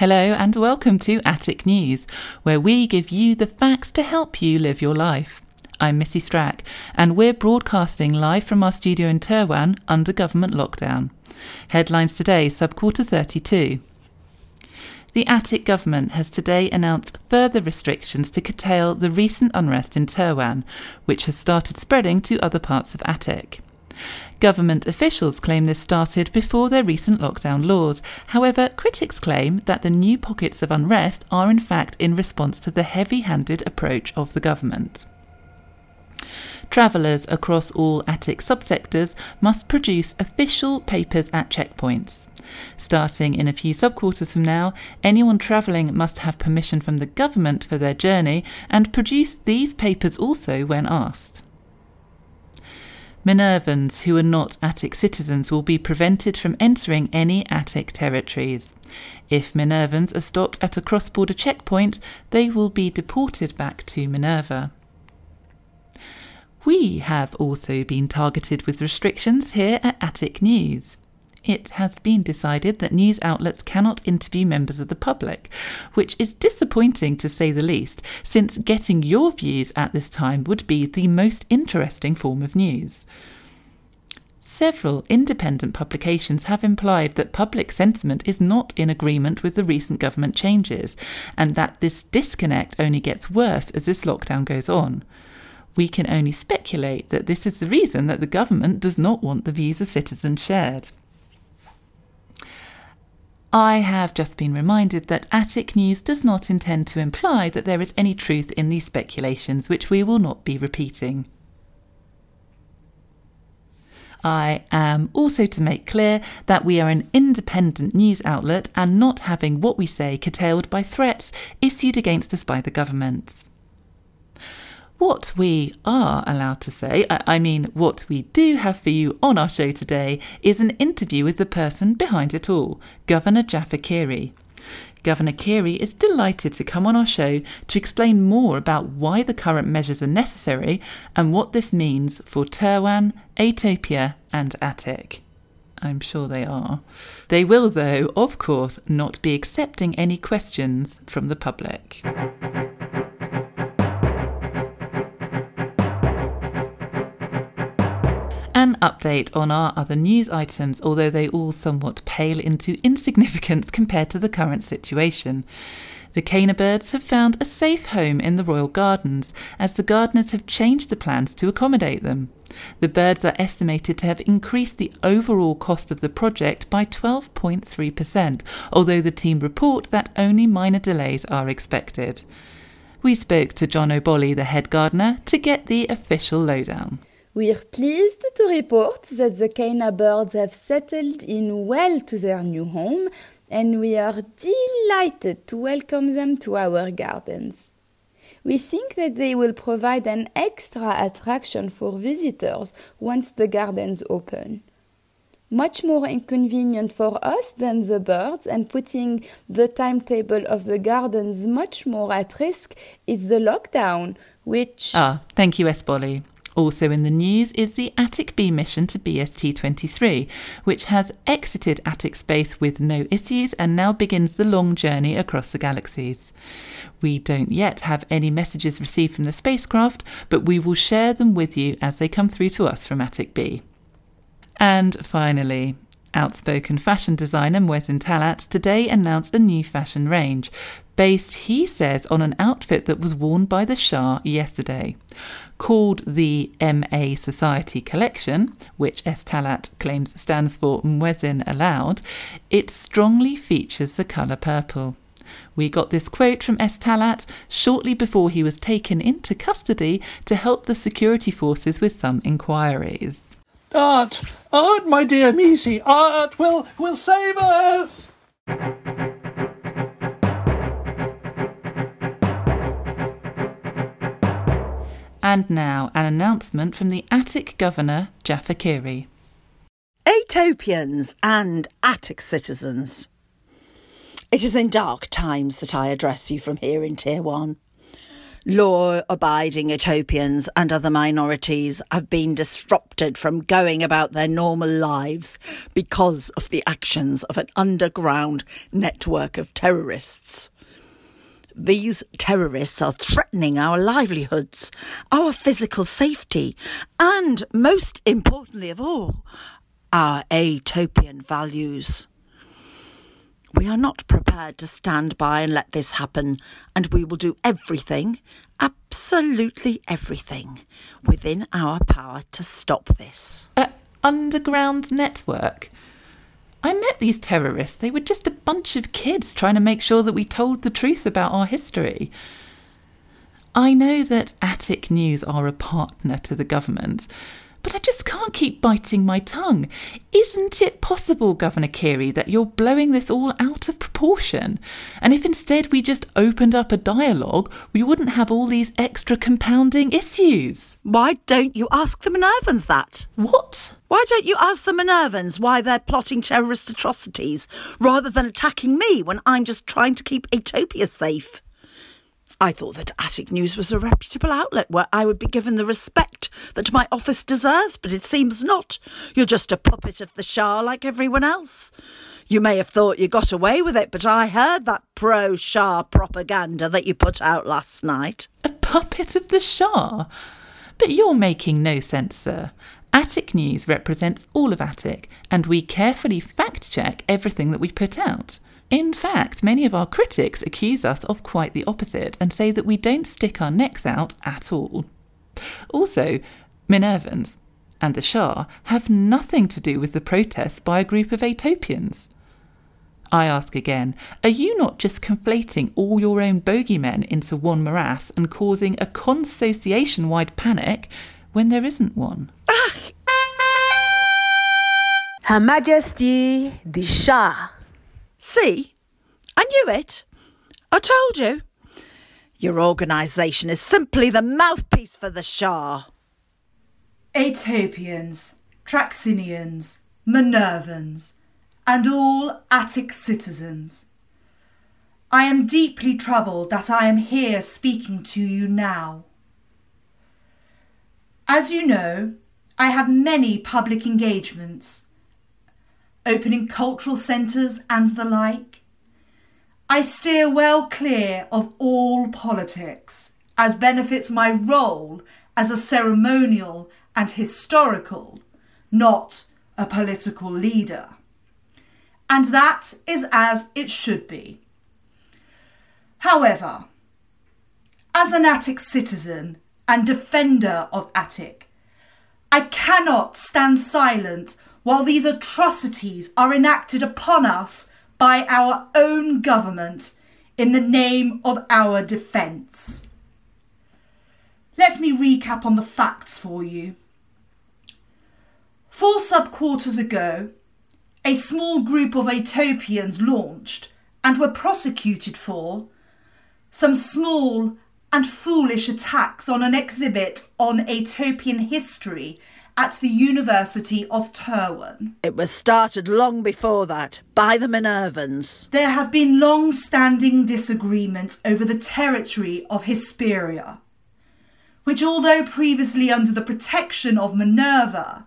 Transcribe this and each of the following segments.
Hello and welcome to Attic News, where we give you the facts to help you live your life. I'm Missy Strack, and we're broadcasting live from our studio in Terwan under government lockdown. Headlines today, subquarter 32. The Attic government has today announced further restrictions to curtail the recent unrest in Terwan, which has started spreading to other parts of Attic. Government officials claim this started before their recent lockdown laws. However, critics claim that the new pockets of unrest are in fact in response to the heavy handed approach of the government. Travellers across all Attic subsectors must produce official papers at checkpoints. Starting in a few subquarters from now, anyone travelling must have permission from the government for their journey and produce these papers also when asked. Minervans who are not Attic citizens will be prevented from entering any Attic territories. If Minervans are stopped at a cross border checkpoint, they will be deported back to Minerva. We have also been targeted with restrictions here at Attic News it has been decided that news outlets cannot interview members of the public, which is disappointing to say the least, since getting your views at this time would be the most interesting form of news. Several independent publications have implied that public sentiment is not in agreement with the recent government changes, and that this disconnect only gets worse as this lockdown goes on. We can only speculate that this is the reason that the government does not want the views of citizens shared. I have just been reminded that Attic News does not intend to imply that there is any truth in these speculations, which we will not be repeating. I am also to make clear that we are an independent news outlet and not having what we say curtailed by threats issued against us by the government. What we are allowed to say, I mean, what we do have for you on our show today, is an interview with the person behind it all, Governor Jaffa Keary. Governor Keary is delighted to come on our show to explain more about why the current measures are necessary and what this means for Terwan, Atopia, and Attic. I'm sure they are. They will, though, of course, not be accepting any questions from the public. Update on our other news items, although they all somewhat pale into insignificance compared to the current situation. The Cana birds have found a safe home in the Royal Gardens, as the gardeners have changed the plans to accommodate them. The birds are estimated to have increased the overall cost of the project by 12.3%, although the team report that only minor delays are expected. We spoke to John O'Bolly, the head gardener, to get the official lowdown. We are pleased to report that the Cana birds have settled in well to their new home, and we are delighted to welcome them to our gardens. We think that they will provide an extra attraction for visitors once the gardens open. Much more inconvenient for us than the birds and putting the timetable of the gardens much more at risk is the lockdown, which. Ah, thank you, Esboli. Also in the news is the Attic B mission to BST 23, which has exited Attic space with no issues and now begins the long journey across the galaxies. We don't yet have any messages received from the spacecraft, but we will share them with you as they come through to us from Attic B. And finally, outspoken fashion designer Muezzin Talat today announced a new fashion range, based, he says, on an outfit that was worn by the Shah yesterday. Called the MA Society Collection, which S. Talat claims stands for Muezzin Allowed, it strongly features the colour purple. We got this quote from S. Talat shortly before he was taken into custody to help the security forces with some inquiries. Art, art, my dear Missy, art will will save us. And now, an announcement from the Attic Governor, Jaffa Kiri. Atopians and Attic citizens. It is in dark times that I address you from here in Terwan. Law abiding Atopians and other minorities have been disrupted from going about their normal lives because of the actions of an underground network of terrorists. These terrorists are threatening our livelihoods, our physical safety, and most importantly of all, our Atopian values. We are not prepared to stand by and let this happen, and we will do everything, absolutely everything, within our power to stop this. A underground network? I met these terrorists. They were just a bunch of kids trying to make sure that we told the truth about our history. I know that Attic News are a partner to the government, but I just can't keep biting my tongue. Isn't it possible, Governor Kiri, that you're blowing this all out of proportion? And if instead we just opened up a dialogue, we wouldn't have all these extra compounding issues. Why don't you ask the Minervans that? What? Why don't you ask the Minervans why they're plotting terrorist atrocities rather than attacking me when I'm just trying to keep Atopia safe? I thought that Attic News was a reputable outlet where I would be given the respect that my office deserves, but it seems not. You're just a puppet of the Shah like everyone else. You may have thought you got away with it, but I heard that pro Shah propaganda that you put out last night. A puppet of the Shah? But you're making no sense, sir. Attic News represents all of Attic, and we carefully fact check everything that we put out. In fact, many of our critics accuse us of quite the opposite and say that we don't stick our necks out at all. Also, Minervans and the Shah have nothing to do with the protests by a group of Atopians. I ask again, are you not just conflating all your own bogeymen into one morass and causing a consociation wide panic when there isn't one? Ah! Her Majesty the Shah. See? I knew it. I told you. Your organisation is simply the mouthpiece for the Shah. Atopians, Traxinians, Minervans, and all Attic citizens. I am deeply troubled that I am here speaking to you now. As you know, I have many public engagements opening cultural centres and the like. I steer well clear of all politics, as benefits my role as a ceremonial and historical, not a political leader. And that is as it should be. However, as an Attic citizen and defender of Attic, I cannot stand silent while these atrocities are enacted upon us by our own government in the name of our defence. Let me recap on the facts for you. Four subquarters ago, a small group of Atopians launched and were prosecuted for some small and foolish attacks on an exhibit on Atopian history at the University of Terwan. It was started long before that by the Minervans. There have been long standing disagreements over the territory of Hesperia, which, although previously under the protection of Minerva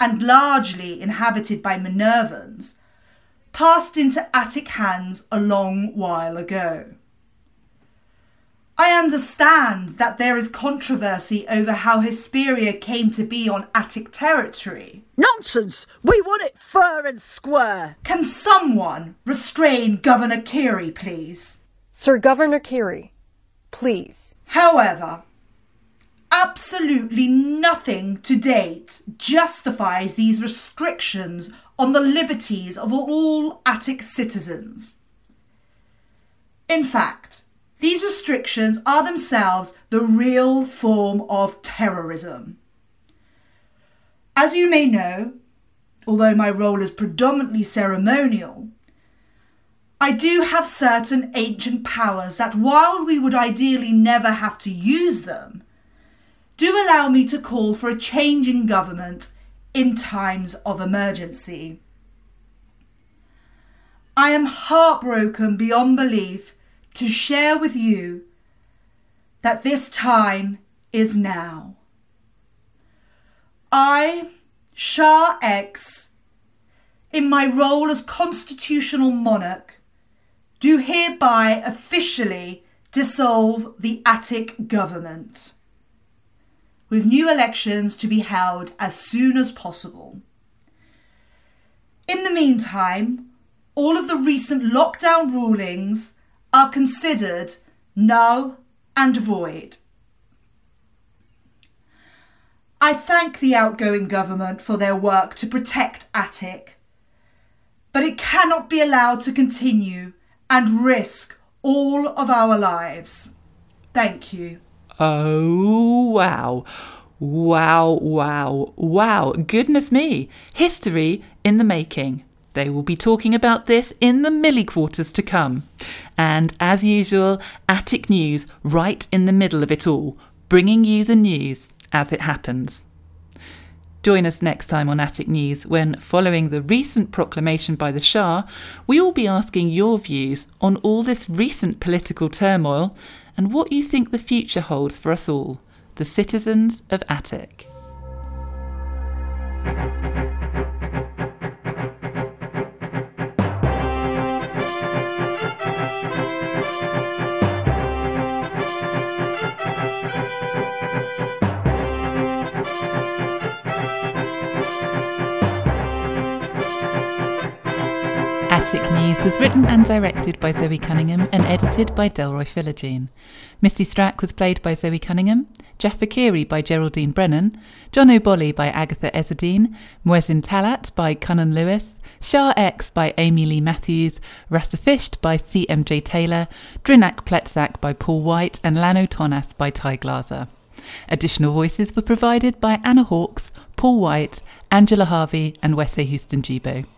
and largely inhabited by Minervans, passed into Attic hands a long while ago. I understand that there is controversy over how Hesperia came to be on Attic territory. Nonsense! We want it fair and square. Can someone restrain Governor Keary, please? Sir Governor Keary, please. However, absolutely nothing to date justifies these restrictions on the liberties of all Attic citizens. In fact, these restrictions are themselves the real form of terrorism. As you may know, although my role is predominantly ceremonial, I do have certain ancient powers that, while we would ideally never have to use them, do allow me to call for a change in government in times of emergency. I am heartbroken beyond belief to share with you that this time is now. I, Shah X, in my role as constitutional monarch, do hereby officially dissolve the Attic government, with new elections to be held as soon as possible. In the meantime, all of the recent lockdown rulings are considered null and void. I thank the outgoing government for their work to protect Attic, but it cannot be allowed to continue and risk all of our lives. Thank you. Oh, wow. Wow, wow, wow. Goodness me. History in the making. They will be talking about this in the milli quarters to come. And as usual, Attic News right in the middle of it all, bringing you the news as it happens. Join us next time on Attic News when, following the recent proclamation by the Shah, we will be asking your views on all this recent political turmoil and what you think the future holds for us all, the citizens of Attic. Was written and directed by Zoe Cunningham and edited by Delroy Philogene. Missy Strack was played by Zoe Cunningham, Jeff Akiri by Geraldine Brennan, John O'Bolly by Agatha Ezadine, Muezzin Talat by Cunnan Lewis, Shah X by Amy Lee Matthews, Rassafisht by CMJ Taylor, Drinak Pletzak by Paul White, and Lano Tonas by Ty Glaser. Additional voices were provided by Anna Hawkes, Paul White, Angela Harvey, and Wesse Houston Jibo.